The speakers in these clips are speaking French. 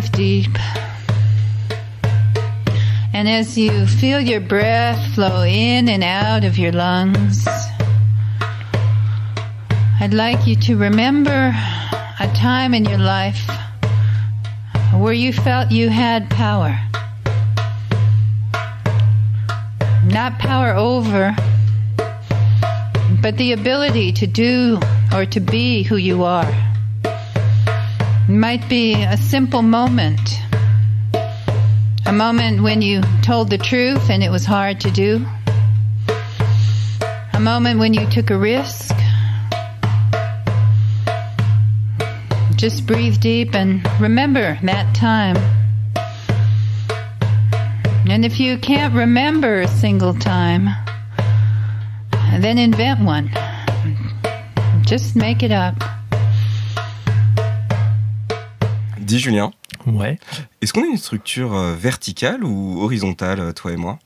breathe deep. And as you feel your breath flow in and out of your lungs, I'd like you to remember a time in your life where you felt you had power. Not power over, but the ability to do or to be who you are. Might be a simple moment. A moment when you told the truth and it was hard to do. A moment when you took a risk. Just breathe deep and remember that time. And if you can't remember a single time, then invent one. Just make it up. Dis Julien, Ouais. est-ce qu'on a une structure euh, verticale ou horizontale, euh, toi et moi?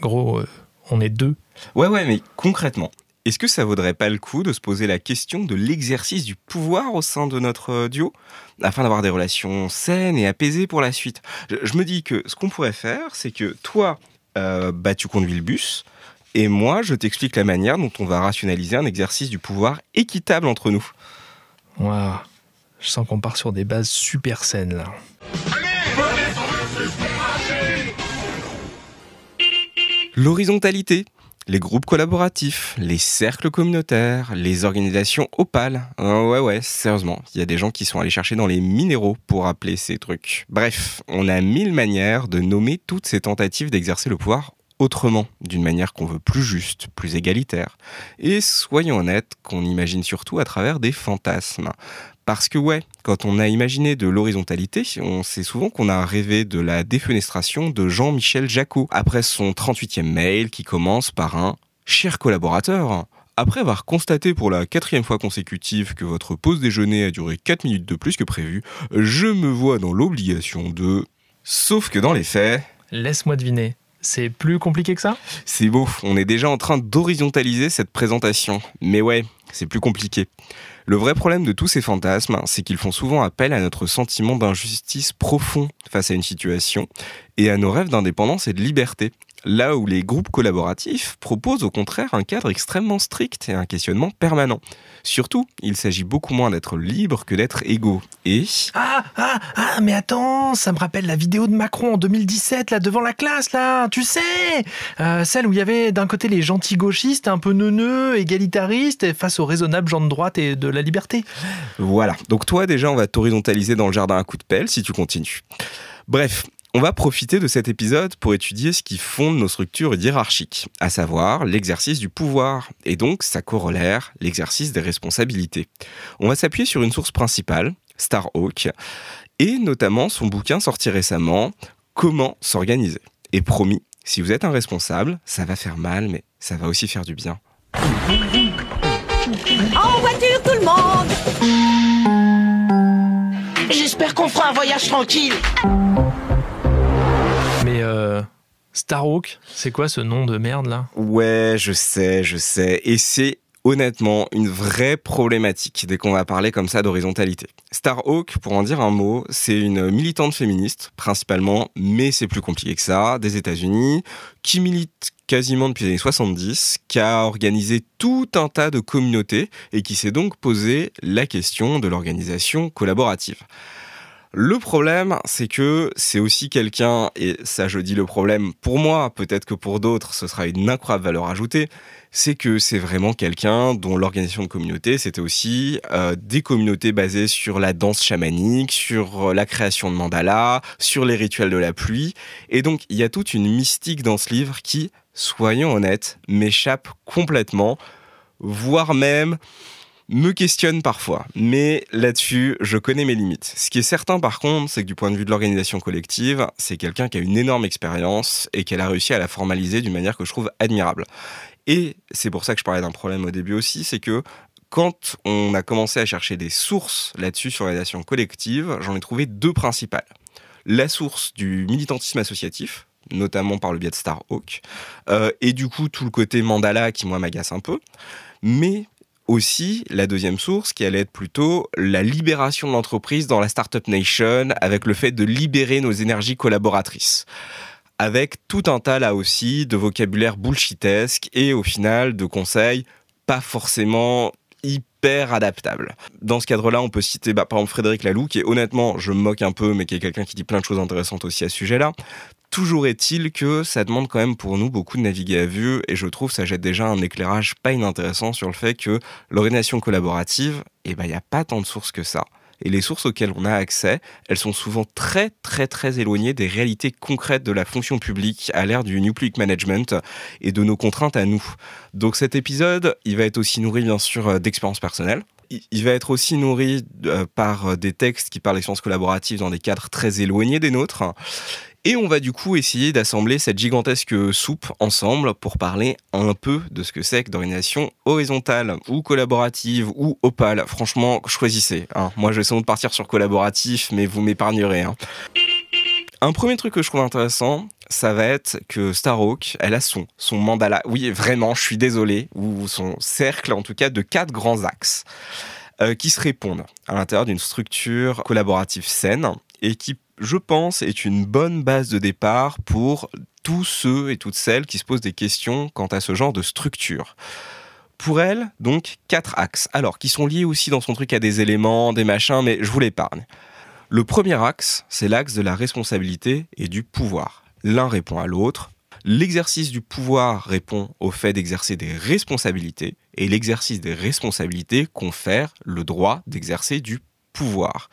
Gros, euh, on est deux. Ouais, ouais, mais concrètement, est-ce que ça vaudrait pas le coup de se poser la question de l'exercice du pouvoir au sein de notre duo afin d'avoir des relations saines et apaisées pour la suite? Je, je me dis que ce qu'on pourrait faire, c'est que toi, euh, bah, tu conduis le bus et moi, je t'explique la manière dont on va rationaliser un exercice du pouvoir équitable entre nous. Waouh. Je sens qu'on part sur des bases super saines là. L'horizontalité, les groupes collaboratifs, les cercles communautaires, les organisations opales. Euh, ouais, ouais, sérieusement, il y a des gens qui sont allés chercher dans les minéraux pour appeler ces trucs. Bref, on a mille manières de nommer toutes ces tentatives d'exercer le pouvoir autrement, d'une manière qu'on veut plus juste, plus égalitaire. Et soyons honnêtes, qu'on imagine surtout à travers des fantasmes. Parce que ouais, quand on a imaginé de l'horizontalité, on sait souvent qu'on a rêvé de la défenestration de Jean-Michel Jacot, après son 38e mail qui commence par un « Cher collaborateur ». Après avoir constaté pour la quatrième fois consécutive que votre pause déjeuner a duré 4 minutes de plus que prévu, je me vois dans l'obligation de... Sauf que dans les faits, Laisse-moi deviner. C'est plus compliqué que ça? C'est beau, on est déjà en train d'horizontaliser cette présentation. Mais ouais, c'est plus compliqué. Le vrai problème de tous ces fantasmes, c'est qu'ils font souvent appel à notre sentiment d'injustice profond face à une situation et à nos rêves d'indépendance et de liberté. Là où les groupes collaboratifs proposent au contraire un cadre extrêmement strict et un questionnement permanent. Surtout, il s'agit beaucoup moins d'être libre que d'être égaux. Et... Ah, ah, ah, mais attends, ça me rappelle la vidéo de Macron en 2017, là, devant la classe, là, tu sais Euh, Celle où il y avait d'un côté les gentils gauchistes, un peu neuneux, égalitaristes, face aux raisonnables gens de droite et de la liberté. Voilà. Donc toi déjà, on va t'horizontaliser dans le jardin à coup de pelle si tu continues. Bref, on va profiter de cet épisode pour étudier ce qui fonde nos structures hiérarchiques, à savoir l'exercice du pouvoir, et donc sa corollaire, l'exercice des responsabilités. On va s'appuyer sur une source principale, Starhawk, et notamment son bouquin sorti récemment, Comment s'organiser. Et promis, si vous êtes un responsable, ça va faire mal, mais ça va aussi faire du bien. En voiture, tout le monde J'espère qu'on fera un voyage tranquille. Euh, Starhawk, c'est quoi ce nom de merde là? Ouais, je sais, je sais. Et c'est honnêtement une vraie problématique dès qu'on va parler comme ça d'horizontalité. Starhawk, pour en dire un mot, c'est une militante féministe, principalement, mais c'est plus compliqué que ça, des États-Unis, qui milite quasiment depuis les années 70, qui a organisé tout un tas de communautés et qui s'est donc posé la question de l'organisation collaborative. Le problème, c'est que c'est aussi quelqu'un, et ça je dis le problème pour moi, peut-être que pour d'autres ce sera une incroyable valeur ajoutée, c'est que c'est vraiment quelqu'un dont l'organisation de communauté, c'était aussi euh, des communautés basées sur la danse chamanique, sur euh, la création de mandalas, sur les rituels de la pluie. Et donc, il y a toute une mystique dans ce livre qui, soyons honnêtes, m'échappe complètement, voire même me questionne parfois. Mais là-dessus, je connais mes limites. Ce qui est certain par contre, c'est que du point de vue de l'organisation collective, c'est quelqu'un qui a une énorme expérience et qu'elle a réussi à la formaliser d'une manière que je trouve admirable. Et c'est pour ça que je parlais d'un problème au début aussi, c'est que quand on a commencé à chercher des sources là-dessus sur l'organisation collective, j'en ai trouvé deux principales. La source du militantisme associatif, notamment par le biais de Starhawk, euh, et du coup tout le côté mandala qui moi m'agace un peu, mais aussi la deuxième source qui allait être plutôt la libération de l'entreprise dans la Startup Nation avec le fait de libérer nos énergies collaboratrices avec tout un tas là aussi de vocabulaire bullshitesque et au final de conseils pas forcément hyper adaptables. Dans ce cadre-là, on peut citer bah, par exemple Frédéric Laloux, qui est honnêtement, je me moque un peu, mais qui est quelqu'un qui dit plein de choses intéressantes aussi à ce sujet-là. Toujours est-il que ça demande quand même pour nous beaucoup de naviguer à vue et je trouve ça jette déjà un éclairage pas inintéressant sur le fait que l'organisation collaborative, eh ben, il n'y a pas tant de sources que ça et les sources auxquelles on a accès, elles sont souvent très très très éloignées des réalités concrètes de la fonction publique à l'ère du New Public Management et de nos contraintes à nous. Donc cet épisode, il va être aussi nourri bien sûr euh, d'expériences personnelles. Il va être aussi nourri euh, par euh, des textes qui parlent d'expériences collaboratives dans des cadres très éloignés des nôtres. Et on va du coup essayer d'assembler cette gigantesque soupe ensemble pour parler un peu de ce que c'est que d'orientation horizontale ou collaborative ou opale. Franchement, choisissez. Hein. Moi, je vais sans doute partir sur collaboratif, mais vous m'épargnerez. Hein. Un premier truc que je trouve intéressant, ça va être que Starhawk, elle a son, son mandala. Oui, vraiment, je suis désolé, ou son cercle en tout cas de quatre grands axes euh, qui se répondent à l'intérieur d'une structure collaborative saine et qui je pense, est une bonne base de départ pour tous ceux et toutes celles qui se posent des questions quant à ce genre de structure. Pour elle, donc, quatre axes. Alors, qui sont liés aussi dans son truc à des éléments, des machins, mais je vous l'épargne. Le premier axe, c'est l'axe de la responsabilité et du pouvoir. L'un répond à l'autre. L'exercice du pouvoir répond au fait d'exercer des responsabilités, et l'exercice des responsabilités confère le droit d'exercer du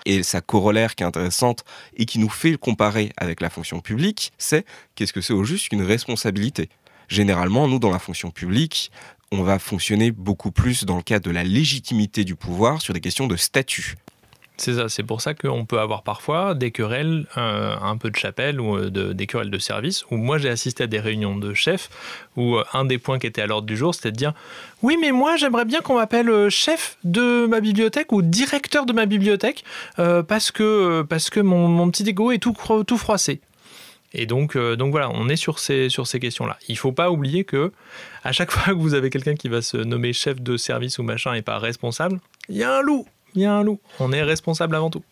Et sa corollaire qui est intéressante et qui nous fait le comparer avec la fonction publique, c'est qu'est-ce que c'est au juste qu'une responsabilité? Généralement, nous, dans la fonction publique, on va fonctionner beaucoup plus dans le cadre de la légitimité du pouvoir sur des questions de statut. C'est ça, c'est pour ça qu'on peut avoir parfois des querelles euh, un peu de chapelle ou euh, des querelles de service, où moi j'ai assisté à des réunions de chefs, où euh, un des points qui était à l'ordre du jour, c'était de dire oui mais moi j'aimerais bien qu'on m'appelle chef de ma bibliothèque ou directeur de ma bibliothèque, parce que, parce que mon, petit égo est tout, tout froissé. Et donc, donc voilà, on est sur ces, sur ces questions-là. Il ne faut pas oublier que à chaque fois que vous avez quelqu'un qui va se nommer chef de service ou machin et pas responsable, il y a un loup il y a un loup. On est responsable avant tout.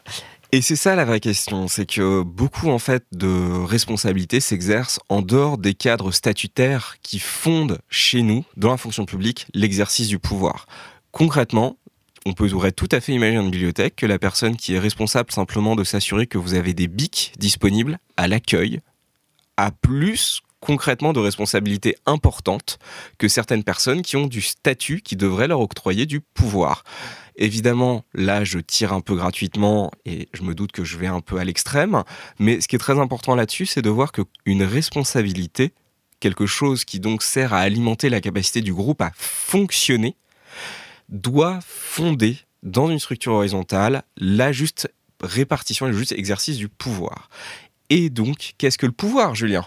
Et c'est ça la vraie question, c'est que beaucoup en fait de responsabilités s'exercent en dehors des cadres statutaires qui fondent chez nous, dans la fonction publique, l'exercice du pouvoir. Concrètement, on peut tout à fait imaginer une bibliothèque que la personne qui est responsable simplement de s'assurer que vous avez des bics disponibles à l'accueil a plus concrètement de responsabilités importantes que certaines personnes qui ont du statut qui devrait leur octroyer du pouvoir. Évidemment, là, je tire un peu gratuitement et je me doute que je vais un peu à l'extrême, mais ce qui est très important là-dessus, c'est de voir qu'une responsabilité, quelque chose qui donc sert à alimenter la capacité du groupe à fonctionner, doit fonder dans une structure horizontale la juste répartition et le juste exercice du pouvoir. Et donc, qu'est-ce que le pouvoir, Julien?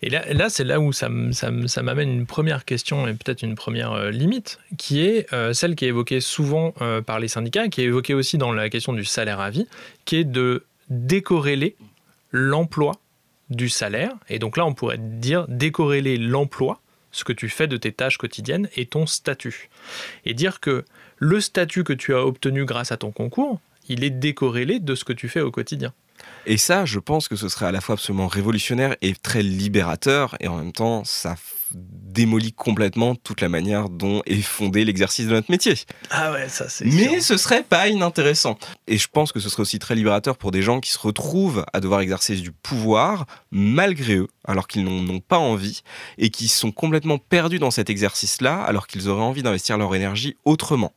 Et là, c'est là où ça, m'amène une première question et peut-être une première euh, limite, qui est euh, celle qui est évoquée souvent euh, par les syndicats, qui est évoquée aussi dans la question du salaire à vie, qui est de décorréler l'emploi du salaire. Et donc là, on pourrait dire décorréler l'emploi, ce que tu fais de tes tâches quotidiennes, et ton statut. Et dire que le statut que tu as obtenu grâce à ton concours, il est décorrélé de ce que tu fais au quotidien. Et ça, je pense que ce serait à la fois absolument révolutionnaire et très libérateur, et en même temps, ça démolit complètement toute la manière dont est fondé l'exercice de notre métier. Ah ouais, ça c'est. Mais ce serait pas inintéressant. Et je pense que ce serait aussi très libérateur pour des gens qui se retrouvent à devoir exercer du pouvoir malgré eux, alors qu'ils n'en ont pas envie, et qui sont complètement perdus dans cet exercice-là, alors qu'ils auraient envie d'investir leur énergie autrement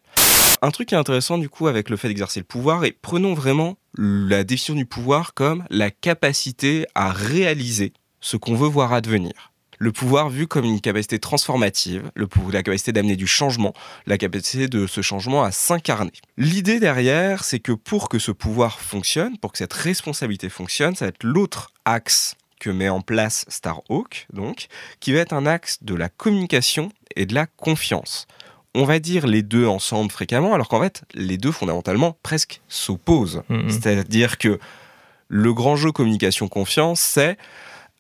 un truc qui est intéressant du coup avec le fait d'exercer le pouvoir, et prenons vraiment la définition du pouvoir comme la capacité à réaliser ce qu'on veut voir advenir. Le pouvoir vu comme une capacité transformative, le la capacité d'amener du changement, la capacité de ce changement à s'incarner. L'idée derrière, c'est que pour que ce pouvoir fonctionne, pour que cette responsabilité fonctionne, ça va être l'autre axe que met en place Starhawk, donc, qui va être un axe de la communication et de la confiance on va dire les deux ensemble fréquemment, alors qu'en fait, les deux fondamentalement presque s'opposent. Mm, mm. C'est-à-dire que le grand jeu communication-confiance, c'est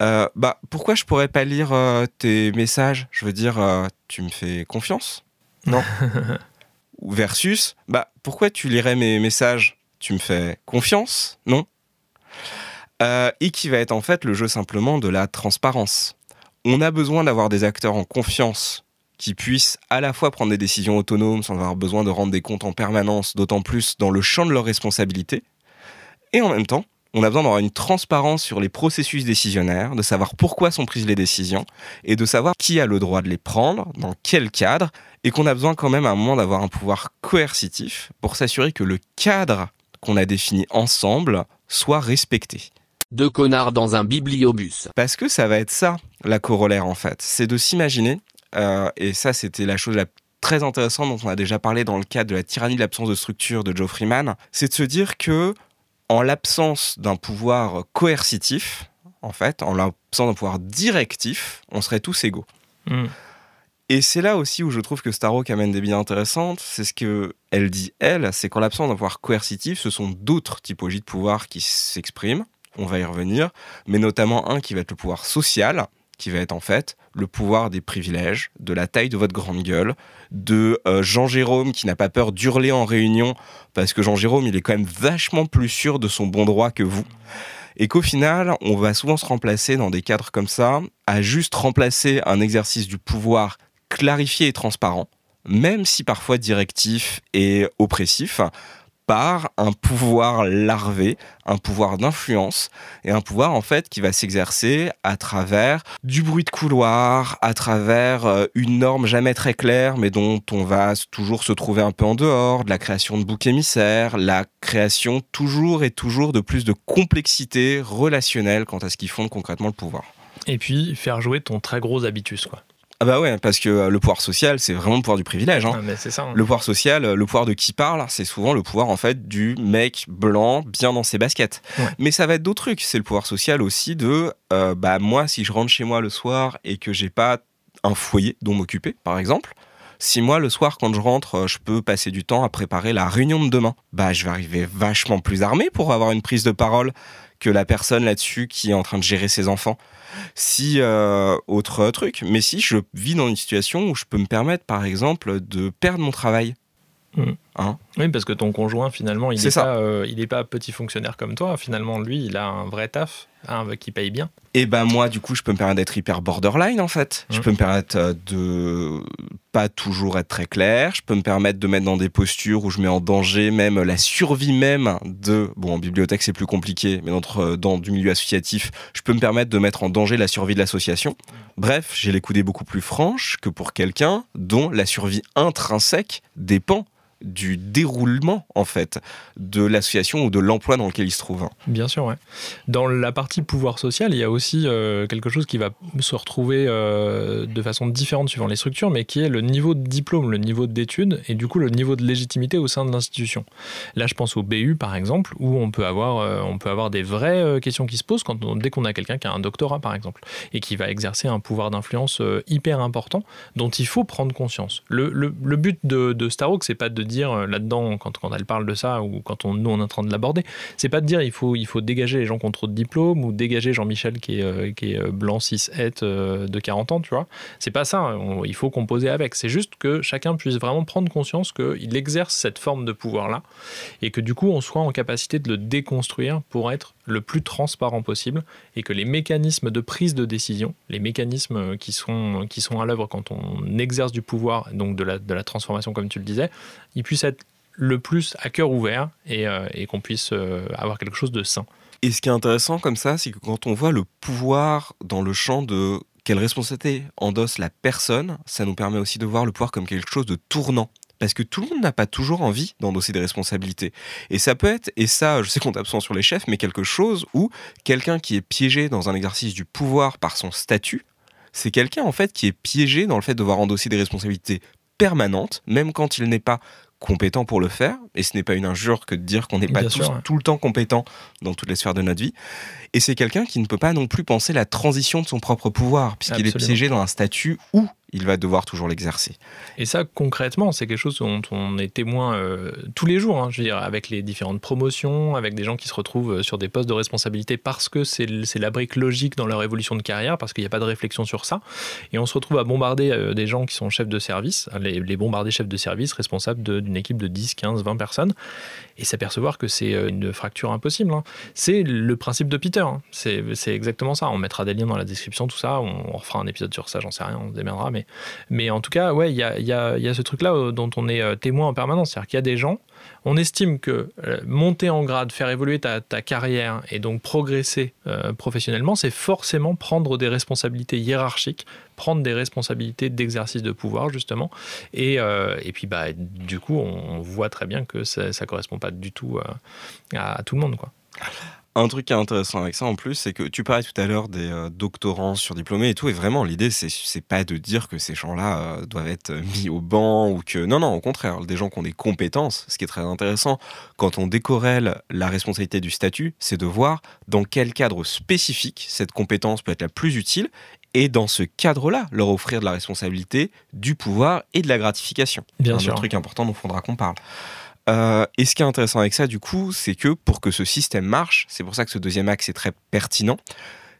euh, bah, pourquoi je pourrais pas lire euh, tes messages? Je veux dire, euh, tu me fais confiance? Non Versus, bah, pourquoi tu lirais mes messages? Tu me fais confiance, non Et qui va être en fait le jeu simplement de la transparence. On a besoin d'avoir des acteurs en confiance qui puissent à la fois prendre des décisions autonomes sans avoir besoin de rendre des comptes en permanence, d'autant plus dans le champ de leurs responsabilités. Et en même temps, on a besoin d'avoir une transparence sur les processus décisionnaires, de savoir pourquoi sont prises les décisions et de savoir qui a le droit de les prendre, dans quel cadre, et qu'on a besoin quand même à un moment d'avoir un pouvoir coercitif pour s'assurer que le cadre qu'on a défini ensemble soit respecté. Deux connards dans un bibliobus. Parce que ça va être ça, la corollaire en fait. C'est de s'imaginer et ça, c'était la chose la très intéressante dont on a déjà parlé dans le cadre de la tyrannie de l'absence de structure de Joe Freeman, c'est de se dire que en l'absence d'un pouvoir coercitif, en fait, en l'absence d'un pouvoir directif, on serait tous égaux. Hmm. Et c'est là aussi où je trouve que Starhawk amène des billes intéressantes. C'est ce qu'elle dit, elle, c'est qu'en l'absence d'un pouvoir coercitif, ce sont d'autres typologies de pouvoir qui s'expriment. On va y revenir. Mais notamment un qui va être le pouvoir social, qui va être en fait le pouvoir des privilèges, de la taille de votre grande gueule, de euh, Jean Jérôme qui n'a pas peur d'hurler en réunion parce que Jean Jérôme il est quand même vachement plus sûr de son bon droit que vous. Et qu'au final, on va souvent se remplacer dans des cadres comme ça, à juste remplacer un exercice du pouvoir clarifié et transparent, même si parfois directif et oppressif, par un pouvoir larvé, un pouvoir d'influence et un pouvoir en fait qui va s'exercer à travers du bruit de couloir, à travers euh, une norme jamais très claire mais dont on va toujours se trouver un peu en dehors, de la création de boucs émissaires, la création toujours et toujours de plus de complexité relationnelle quant à ce qui fonde concrètement le pouvoir. Et puis faire jouer ton très gros habitus quoi. Ah bah ouais, parce que euh, le pouvoir social, c'est vraiment le pouvoir du privilège. Hein. Ah, ça. hein. Le pouvoir social, euh, le pouvoir de qui parle, c'est souvent le pouvoir en fait du mec blanc bien dans ses baskets. Ouais. Mais ça va être d'autres trucs. C'est le pouvoir social aussi de euh, bah moi si je rentre chez moi le soir et que j'ai pas un foyer dont m'occuper, par exemple. Si moi le soir quand je rentre, euh, je peux passer du temps à préparer la réunion de demain, bah je vais arriver vachement plus armé pour avoir une prise de parole que la personne là-dessus qui est en train de gérer ses enfants. Si euh, autre truc, mais si je vis dans une situation où je peux me permettre par exemple de perdre mon travail. Mhm. Hein Oui, parce que ton conjoint, finalement, il n'est pas, euh, il est pas petit fonctionnaire comme toi. Finalement, lui, il a un vrai taf hein, qui paye bien. Et ben moi, du coup, je peux me permettre d'être hyper borderline en fait. Je Mhm. peux me permettre euh, de pas toujours être très clair. Je peux me permettre de mettre dans des postures où je mets en danger même la survie même de. Bon, en bibliothèque c'est plus compliqué, mais dans, euh, dans du milieu associatif, je peux me permettre de mettre en danger la survie de l'association. Bref, j'ai les coudées beaucoup plus franches que pour quelqu'un dont la survie intrinsèque dépend du déroulement en fait de l'association ou de l'emploi dans lequel il se trouve. Bien sûr, ouais. Dans la partie pouvoir social, il y a aussi euh, quelque chose qui va se retrouver euh, de façon différente suivant les structures, mais qui est le niveau de diplôme, le niveau d'études et du coup le niveau de légitimité au sein de l'institution. Là, je pense au BU par exemple, où on peut avoir, euh, on peut avoir des vraies questions qui se posent quand dès qu'on a quelqu'un qui a un doctorat par exemple et qui va exercer un pouvoir d'influence hyper important dont il faut prendre conscience. Le but de, de Starhawk, c'est pas de dire euh, là-dedans, quand, quand elle parle de ça, ou quand on, nous on est en train de l'aborder, c'est pas de dire il faut, il faut dégager les gens qui ont trop de diplômes, ou dégager Jean-Michel qui est, euh, qui est euh, blanc 6 het euh, de 40 ans, tu vois. C'est pas ça, on- il faut composer avec. C'est juste que chacun puisse vraiment prendre conscience qu'il exerce cette forme de pouvoir-là, et que du coup on soit en capacité de le déconstruire pour être le plus transparent possible, et que les mécanismes de prise de décision, les mécanismes qui sont, qui sont à l'œuvre quand on exerce du pouvoir, donc de la, de la transformation comme tu le disais, ils puissent être le plus à cœur ouvert et, euh, qu'on puisse euh, avoir quelque chose de sain. Et ce qui est intéressant comme ça, c'est que quand on voit le pouvoir dans le champ de quelle responsabilité endosse la personne, ça nous permet aussi de voir le pouvoir comme quelque chose de tournant. Parce que tout le monde n'a pas toujours envie d'endosser des responsabilités. Et ça peut être, et ça, je sais qu'on tape souvent sur les chefs, mais quelque chose où quelqu'un qui est piégé dans un exercice du pouvoir par son statut, c'est quelqu'un en fait qui est piégé dans le fait de devoir endosser des responsabilités permanentes, même quand il n'est pas compétent pour le faire. Et ce n'est pas une injure que de dire qu'on n'est pas tous ouais. tout le temps compétent dans toutes les sphères de notre vie. Et c'est quelqu'un qui ne peut pas non plus penser la transition de son propre pouvoir, puisqu'il est piégé dans un statut où il va devoir toujours l'exercer. Et ça, concrètement, c'est quelque chose dont on est témoin euh, tous les jours, hein, je veux dire, avec les différentes promotions, avec des gens qui se retrouvent euh, sur des postes de responsabilité parce que c'est la brique logique dans leur évolution de carrière, parce qu'il n'y a pas de réflexion sur ça. Et on se retrouve à bombarder euh, des gens qui sont chefs de service, les, les bombarder chefs de service responsables d'une équipe de 10, 15, 20 personnes, et s'apercevoir que c'est une fracture impossible. hein. C'est le principe de Peter, hein. c'est exactement ça. On mettra des liens dans la description, tout ça, on, on refera un épisode sur ça, j'en sais rien, on se mais mais en tout cas, ouais, il y a, ce truc-là euh, dont on est euh, témoin en permanence. C'est-à-dire qu'il y a des gens, on estime que euh, monter en grade, faire évoluer ta, carrière et donc progresser professionnellement, c'est forcément prendre des responsabilités hiérarchiques, prendre des responsabilités d'exercice de pouvoir, justement. Et, puis, bah, du coup, on, voit très bien que ça ne correspond pas du tout à, à tout le monde. Quoi. Un truc qui est intéressant avec ça en plus, c'est que tu parlais tout à l'heure des euh, doctorants surdiplômés et tout, et vraiment l'idée c'est c'est pas de dire que ces gens-là euh, doivent être mis au banc ou que non non au contraire, des gens qui ont des compétences. Ce qui est très intéressant quand on décorrèle la responsabilité du statut, c'est de voir dans quel cadre spécifique cette compétence peut être la plus utile et dans ce cadre-là leur offrir de la responsabilité, du pouvoir et de la gratification. Bien un sûr. autre truc important dont faudra qu'on parle. Euh, et ce qui est intéressant avec ça, du coup, c'est que pour que ce système marche, c'est pour ça que ce deuxième axe est très pertinent,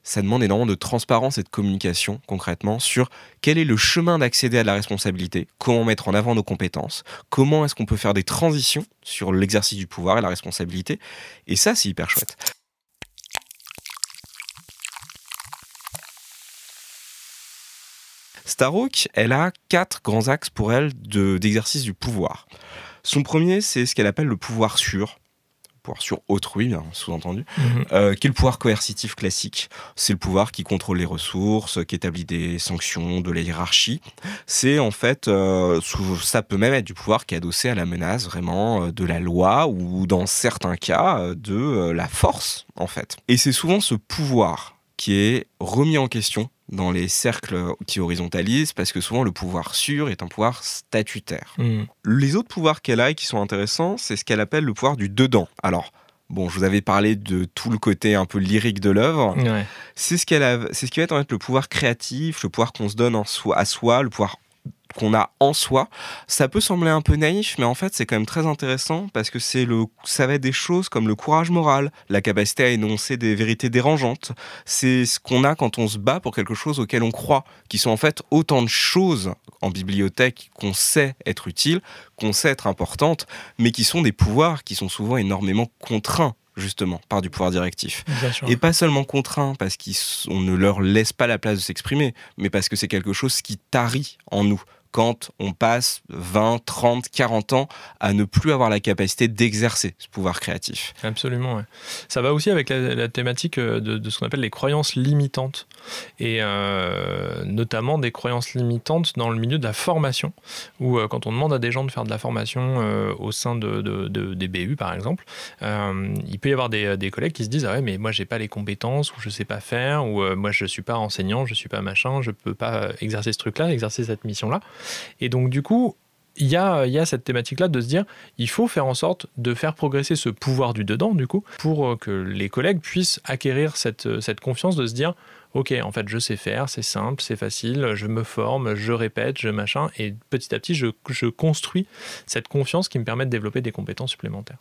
ça demande énormément de transparence et de communication concrètement sur quel est le chemin d'accéder à la responsabilité, comment mettre en avant nos compétences, comment est-ce qu'on peut faire des transitions sur l'exercice du pouvoir et la responsabilité. Et ça, c'est hyper chouette. Starhawk, elle a quatre grands axes pour elle de- d'exercice du pouvoir. Son premier, c'est ce qu'elle appelle le pouvoir sûr. Pouvoir sur autrui, bien sous-entendu, euh, qui est le pouvoir coercitif classique. C'est le pouvoir qui contrôle les ressources, qui établit des sanctions, de la hiérarchie. C'est en fait, euh, ça peut même être du pouvoir qui est adossé à la menace vraiment euh, de la loi ou dans certains cas de la force en fait. Et c'est souvent ce pouvoir qui est remis en question dans les cercles qui horizontalisent parce que souvent le pouvoir sûr est un pouvoir statutaire. Mhm. Les autres pouvoirs qu'elle a et qui sont intéressants, c'est ce qu'elle appelle le pouvoir du dedans. Alors, bon, je vous avais parlé de tout le côté un peu lyrique de l'œuvre. Ouais. C'est ce qu'elle a, c'est ce qui va être en fait le pouvoir créatif, le pouvoir qu'on se donne en soi, à soi, le pouvoir qu'on a en soi. Ça peut sembler un peu naïf, mais en fait, c'est quand même très intéressant parce que c'est le, ça va être des choses comme le courage moral, la capacité à énoncer des vérités dérangeantes. C'est ce qu'on a quand on se bat pour quelque chose auquel on croit, qui sont en fait autant de choses en bibliothèque qu'on sait être utiles, qu'on sait être importantes, mais qui sont des pouvoirs qui sont souvent énormément contraints justement par du pouvoir directif. Et pas seulement contraints parce qu'on ne leur laisse pas la place de s'exprimer, mais parce que c'est quelque chose qui tarit en nous quand on passe 20, 30, 40 ans à ne plus avoir la capacité d'exercer ce pouvoir créatif. Absolument, ouais. Ça va aussi avec la, thématique euh, de, ce qu'on appelle les croyances limitantes, et euh, notamment des croyances limitantes dans le milieu de la formation, où euh, quand on demande à des gens de faire de la formation au sein de, de- de- des BU, par exemple, il peut y avoir des, des collègues qui se disent ah ouais mais moi j'ai pas les compétences ou je sais pas faire ou moi je suis pas enseignant, je suis pas machin, je peux pas exercer ce truc-là, exercer cette mission-là, et donc du coup il y a, y a cette thématique-là de se dire il faut faire en sorte de faire progresser ce pouvoir du dedans, du coup, pour euh, que les collègues puissent acquérir cette, euh, cette confiance de se dire Ok, en fait, je sais faire, c'est simple, c'est facile, je me forme, je répète, je machin, et petit à petit, je, je construis cette confiance qui me permet de développer des compétences supplémentaires.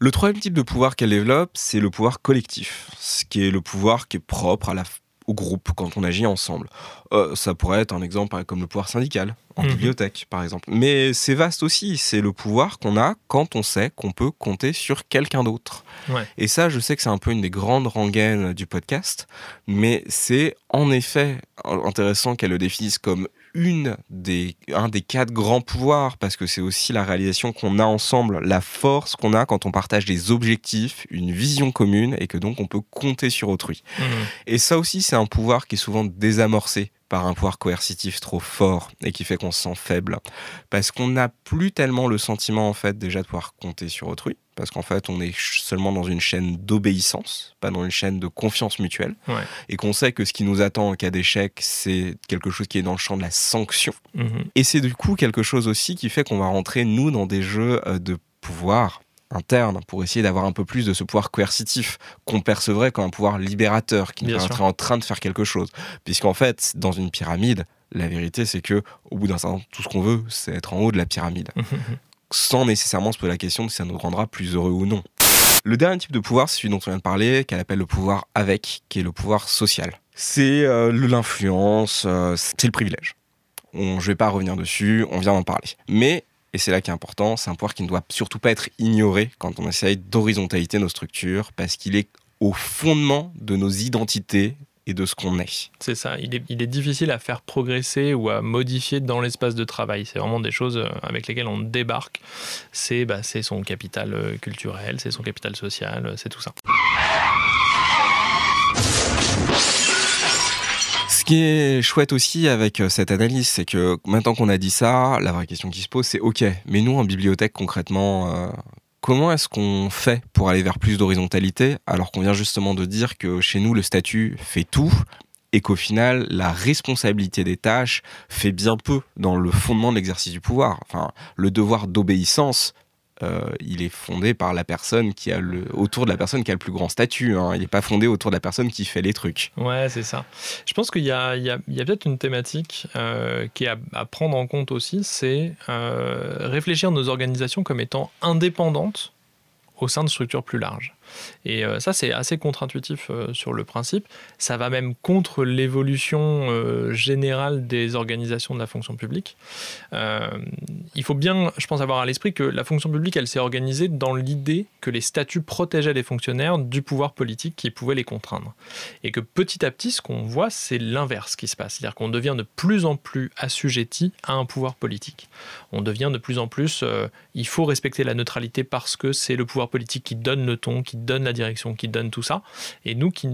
Le troisième type de pouvoir qu'elle développe, c'est le pouvoir collectif, ce qui est le pouvoir qui est propre à la, au groupe quand on agit ensemble. Euh, ça pourrait être un exemple comme le pouvoir syndical en Mhm. bibliothèque, par exemple. Mais c'est vaste aussi, c'est le pouvoir qu'on a quand on sait qu'on peut compter sur quelqu'un d'autre. Ouais. Et ça, je sais que c'est un peu une des grandes rengaines du podcast, mais c'est en effet intéressant qu'elle le définisse comme une des, un des quatre grands pouvoirs, parce que c'est aussi la réalisation qu'on a ensemble, la force qu'on a quand on partage des objectifs, une vision commune, et que donc on peut compter sur autrui. Et ça aussi, c'est un pouvoir qui est souvent désamorcé par un pouvoir coercitif trop fort et qui fait qu'on se sent faible. Parce qu'on n'a plus tellement le sentiment, en fait, déjà de pouvoir compter sur autrui. Parce qu'en fait, on est seulement dans une chaîne d'obéissance, pas dans une chaîne de confiance mutuelle. Ouais. Et qu'on sait que ce qui nous attend en cas d'échec, c'est quelque chose qui est dans le champ de la sanction. Mhm. Et c'est du coup quelque chose aussi qui fait qu'on va rentrer, nous, dans des jeux euh, de pouvoir interne pour essayer d'avoir un peu plus de ce pouvoir coercitif qu'on percevrait comme un pouvoir libérateur qui nous permettrait en train de faire quelque chose. Puisqu'en fait, dans une pyramide, La vérité, c'est que au bout d'un certain temps, tout ce qu'on veut, c'est être en haut de la pyramide, sans nécessairement se poser la question de si ça nous rendra plus heureux ou non. Le dernier type de pouvoir, c'est celui dont on vient de parler, qu'elle appelle le pouvoir avec, qui est le pouvoir social. C'est euh, l'influence, euh, c'est le privilège. On, je vais pas revenir dessus, on vient d'en parler. Mais, et c'est là qui est important, c'est un pouvoir qui ne doit surtout pas être ignoré quand on essaye d'horizontalité nos structures, parce qu'il est au fondement de nos identités et de ce qu'on est. C'est ça, il est, il est difficile à faire progresser ou à modifier dans l'espace de travail. C'est vraiment des choses euh, avec lesquelles on débarque. C'est bah, son capital euh, culturel, c'est son capital social, euh, c'est tout ça. Qui est chouette aussi avec euh, cette analyse, c'est que maintenant qu'on a dit ça, la vraie question qui se pose, c'est OK, mais nous en bibliothèque concrètement, euh, comment est-ce qu'on fait pour aller vers plus d'horizontalité alors qu'on vient justement de dire que chez nous le statut fait tout et qu'au final la responsabilité des tâches fait bien peu dans le fondement de l'exercice du pouvoir. Enfin, le devoir d'obéissance euh, il est fondé par la personne qui a le autour de la personne qui a le plus grand statut. hein. Il n'est pas fondé autour de la personne qui fait les trucs. Ouais, c'est ça. Je pense qu'il y a, a- a peut-être une thématique euh, qui est à, à prendre en compte aussi, c'est euh, réfléchir nos organisations comme étant indépendantes au sein de structures plus larges. Et euh, ça, c'est assez contre-intuitif euh, sur le principe. Ça va même contre l'évolution euh, générale des organisations de la fonction publique. Il faut bien, je pense, avoir à l'esprit que la fonction publique, elle s'est organisée dans l'idée que les statuts protégeaient les fonctionnaires du pouvoir politique qui pouvait les contraindre. Et que petit à petit, ce qu'on voit, c'est l'inverse qui se passe. C'est-à-dire qu'on devient de plus en plus assujetti à un pouvoir politique. On devient de plus en plus, il faut respecter la neutralité parce que c'est le pouvoir politique qui donne le ton, qui donne la direction, qui donne tout ça. Et nous qui,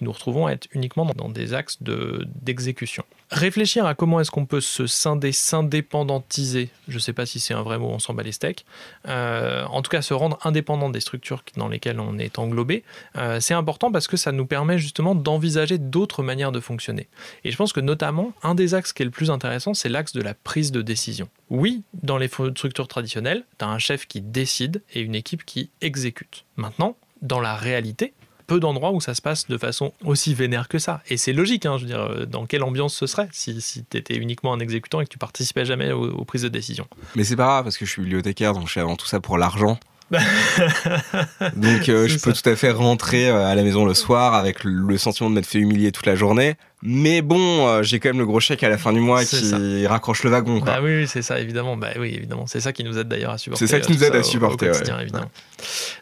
nous retrouvons à être uniquement dans, des axes de- d'exécution. Réfléchir à comment est-ce qu'on peut se scinder, s'indépendantiser, je ne sais pas si c'est un vrai mot, on s'en bat les steaks, euh, en tout cas se rendre indépendant des structures dans lesquelles on est englobé, euh, c'est important parce que ça nous permet justement d'envisager d'autres manières de fonctionner. Et je pense que notamment, un des axes qui est le plus intéressant, c'est l'axe de la prise de décision. Oui, dans les structures traditionnelles, tu as un chef qui décide et une équipe qui exécute. Maintenant, dans la réalité, peu d'endroits où ça se passe de façon aussi vénère que ça. Et c'est logique, hein, je veux dire, euh, dans quelle ambiance ce serait si, tu étais uniquement un exécutant et que tu participais jamais aux, aux prises de décision. Mais c'est pas grave parce que je suis bibliothécaire, donc je fais avant tout ça pour l'argent. donc euh, je peux ça. tout à fait rentrer euh, à la maison le soir avec le- sentiment de m'être fait humilier toute la journée. Mais bon, euh, j'ai quand même le gros chèque à la fin du mois qui raccroche le wagon. Quoi. Bah oui, c'est ça, évidemment. Bah oui, évidemment. C'est ça qui nous aide d'ailleurs à supporter. C'est ça qui nous aide à supporter, Au quotidien, ouais. évidemment.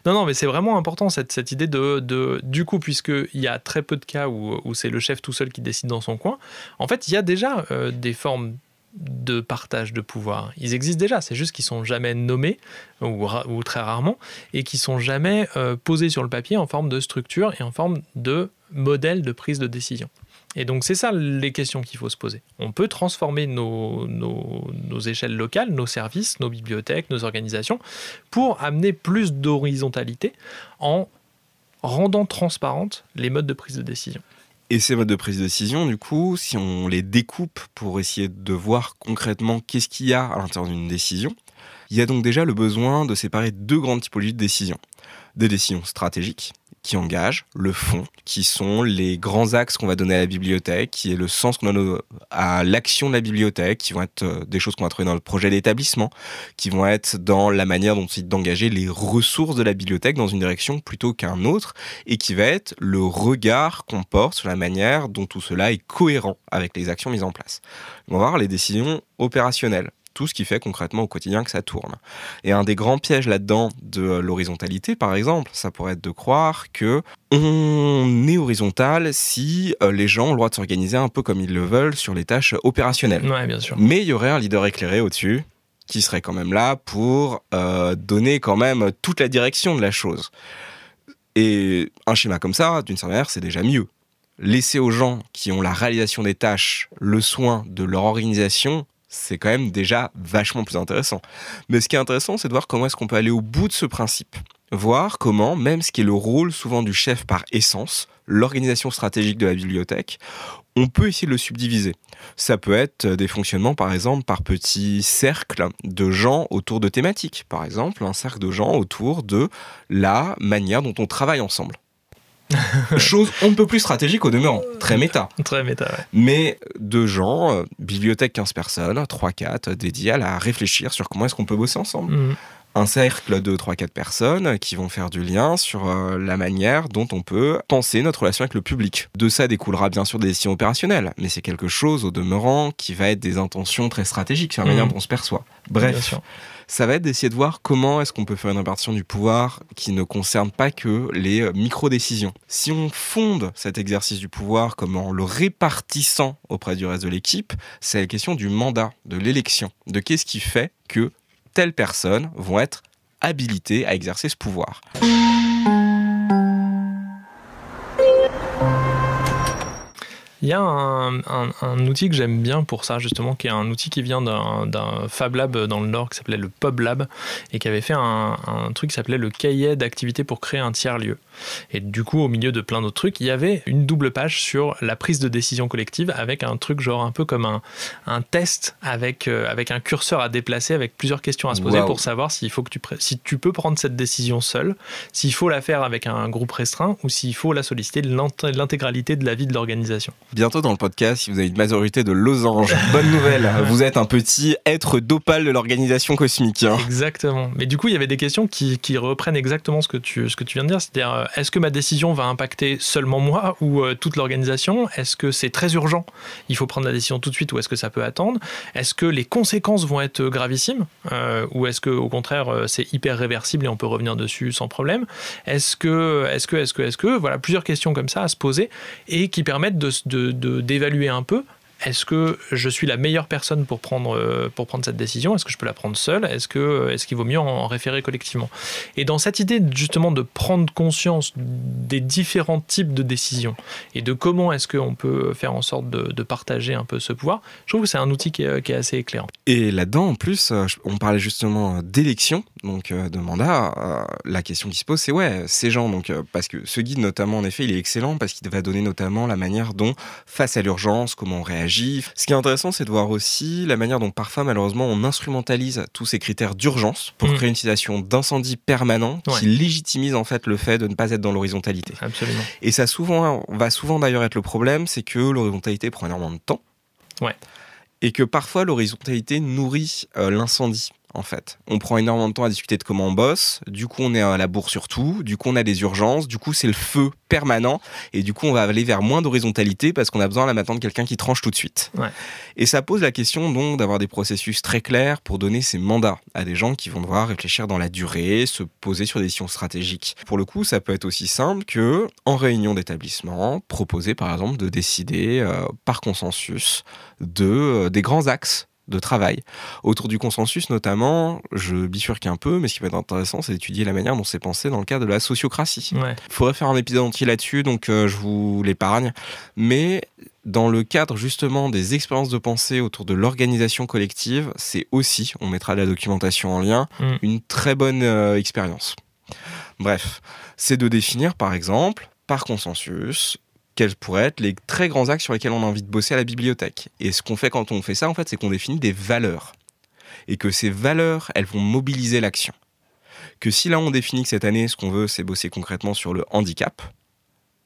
Non, non, mais c'est vraiment important cette, cette idée de, de. Du coup, puisqu'il y a très peu de cas où, où c'est le chef tout seul qui décide dans son coin, en fait, il y a déjà euh, des formes de partage de pouvoir. Ils existent déjà, c'est juste qu'ils sont jamais nommés, ou, très rarement, et qui sont jamais euh, posés sur le papier en forme de structure et en forme de modèle de prise de décision. Et donc c'est ça les questions qu'il faut se poser. On peut transformer nos, nos échelles locales, nos services, nos bibliothèques, nos organisations, pour amener plus d'horizontalité en rendant transparentes les modes de prise de décision. Et ces modes de prise de décision, du coup, si on les découpe pour essayer de voir concrètement qu'est-ce qu'il y a à l'intérieur d'une décision, il y a donc déjà le besoin de séparer deux grandes typologies de décisions. Des décisions stratégiques, qui engagent le fond, qui sont les grands axes qu'on va donner à la bibliothèque, qui est le sens qu'on donne à l'action de la bibliothèque, qui vont être euh, des choses qu'on va trouver dans le projet d'établissement, qui vont être dans la manière dont il d'engager les ressources de la bibliothèque dans une direction plutôt qu'un autre, et qui va être le regard qu'on porte sur la manière dont tout cela est cohérent avec les actions mises en place. On va voir les décisions opérationnelles, tout ce qui fait concrètement au quotidien que ça tourne. Et un des grands pièges là-dedans de l'horizontalité, par exemple, ça pourrait être de croire que on est horizontal si euh, les gens ont le droit de s'organiser un peu comme ils le veulent sur les tâches opérationnelles. Ouais, bien sûr. Mais il y aurait un leader éclairé au-dessus qui serait quand même là pour euh, donner quand même toute la direction de la chose. Et un schéma comme ça, d'une certaine manière, c'est déjà mieux. Laisser aux gens qui ont la réalisation des tâches le soin de leur organisation, c'est quand même déjà vachement plus intéressant. Mais ce qui est intéressant, c'est de voir comment est-ce qu'on peut aller au bout de ce principe. Voir comment, même ce qui est le rôle souvent du chef par essence, l'organisation stratégique de la bibliothèque, on peut essayer de le subdiviser. Ça peut être des fonctionnements, par exemple, par petits cercles de gens autour de thématiques. Par exemple, un cercle de gens autour de la manière dont on travaille ensemble. Chose on ne peut plus stratégique au demeurant, très méta. Très méta, ouais. Mais de gens, euh, bibliothèque 15 personnes, 3-4, dédiés à la réfléchir sur comment est-ce qu'on peut bosser ensemble. Mhm. Un cercle de 3-4 personnes qui vont faire du lien sur euh, la manière dont on peut penser notre relation avec le public. De ça découlera bien sûr des décisions opérationnelles, mais c'est quelque chose au demeurant qui va être des intentions très stratégiques sur la manière Mhm. dont on se perçoit. Bref, ça va être d'essayer de voir comment est-ce qu'on peut faire une répartition du pouvoir qui ne concerne pas que les euh, micro-décisions. Si on fonde cet exercice du pouvoir comme en le répartissant auprès du reste de l'équipe, c'est la question du mandat, de l'élection, de qu'est-ce qui fait que telles personnes vont être habilitées à exercer ce pouvoir. Il y a un, outil que j'aime bien pour ça, justement, qui est un outil qui vient d'un Fab Lab dans le Nord qui s'appelait le Pub Lab et qui avait fait un, un truc qui s'appelait le cahier d'activités pour créer un tiers-lieu. Et du coup, au milieu de plein d'autres trucs, il y avait une double page sur la prise de décision collective avec un truc genre un peu comme un, un test avec, euh, avec un curseur à déplacer avec plusieurs questions à se poser pour savoir s'il faut que tu, si tu peux prendre cette décision seul, s'il faut la faire avec un groupe restreint ou s'il faut la solliciter l'intégralité de la vie de l'organisation. Bientôt dans le podcast, si vous avez une majorité de losanges, bonne nouvelle, vous êtes un petit être d'opale de l'organisation cosmique. hein. Exactement. Mais du coup, il y avait des questions qui, qui reprennent exactement ce que tu, ce que tu viens de dire. C'est-à-dire, est-ce que ma décision va impacter seulement moi ou euh, toute l'organisation? Est-ce que c'est très urgent? Il faut prendre la décision tout de suite ou est-ce que ça peut attendre? Est-ce que les conséquences vont être gravissimes Euh, Ou est-ce que, au contraire, euh, c'est hyper réversible et on peut revenir dessus sans problème? Est-ce que, est-ce que, est-ce que, est-ce que Voilà, plusieurs questions comme ça à se poser et qui permettent de- d'évaluer un peu est-ce que je suis la meilleure personne pour prendre, euh, pour prendre cette décision? Est-ce que je peux la prendre seule? Euh, est-ce qu'il vaut mieux en, en référer collectivement? Et dans cette idée justement de prendre conscience des différents types de décisions et de comment est-ce qu'on peut faire en sorte de, partager un peu ce pouvoir, je trouve que c'est un outil qui est, est assez éclairant. Et là-dedans, en plus, euh, on parlait justement d'élection, donc de mandat. La question qui se pose, c'est ouais, ces gens, donc parce que ce guide notamment, en effet, il est excellent parce qu'il va donner notamment la manière dont, face à l'urgence, comment on réagit. Ce qui est intéressant, c'est de voir aussi la manière dont parfois, malheureusement, on instrumentalise tous ces critères d'urgence pour Mm. créer une situation d'incendie permanent Ouais. qui légitimise en fait le fait de ne pas être dans l'horizontalité. Absolument. Et ça souvent, va souvent d'ailleurs être le problème, c'est que l'horizontalité prend énormément de temps. Ouais. Et que parfois l'horizontalité nourrit euh, l'incendie. En fait, on prend énormément de temps à discuter de comment on bosse. Du coup, on est à la bourre sur tout. Du coup, on a des urgences. Du coup, c'est le feu permanent. Et du coup, on va aller vers moins d'horizontalité parce qu'on a besoin là maintenant de quelqu'un qui tranche tout de suite. Ouais. Et ça pose la question donc d'avoir des processus très clairs pour donner ces mandats à des gens qui vont devoir réfléchir dans la durée, se poser sur des décisions stratégiques. Pour le coup, ça peut être aussi simple que en réunion d'établissement, proposer par exemple de décider euh, par consensus de euh, des grands axes de travail. Autour du consensus, notamment, je bifurque un peu, mais ce qui peut être intéressant, c'est d'étudier la manière dont c'est pensé dans le cadre de la sociocratie. Ouais. Il faudrait faire un épisode entier là-dessus, donc euh, je vous l'épargne. Mais dans le cadre justement des expériences de pensée autour de l'organisation collective, c'est aussi, on mettra la documentation en lien, Mm. une très bonne euh, expérience. Bref, c'est de définir par exemple, par consensus, quels pourraient être les très grands axes sur lesquels on a envie de bosser à la bibliothèque. Et ce qu'on fait quand on fait ça, en fait, c'est qu'on définit des valeurs. Et que ces valeurs, elles vont mobiliser l'action. Que si là on définit que cette année, ce qu'on veut, c'est bosser concrètement sur le handicap,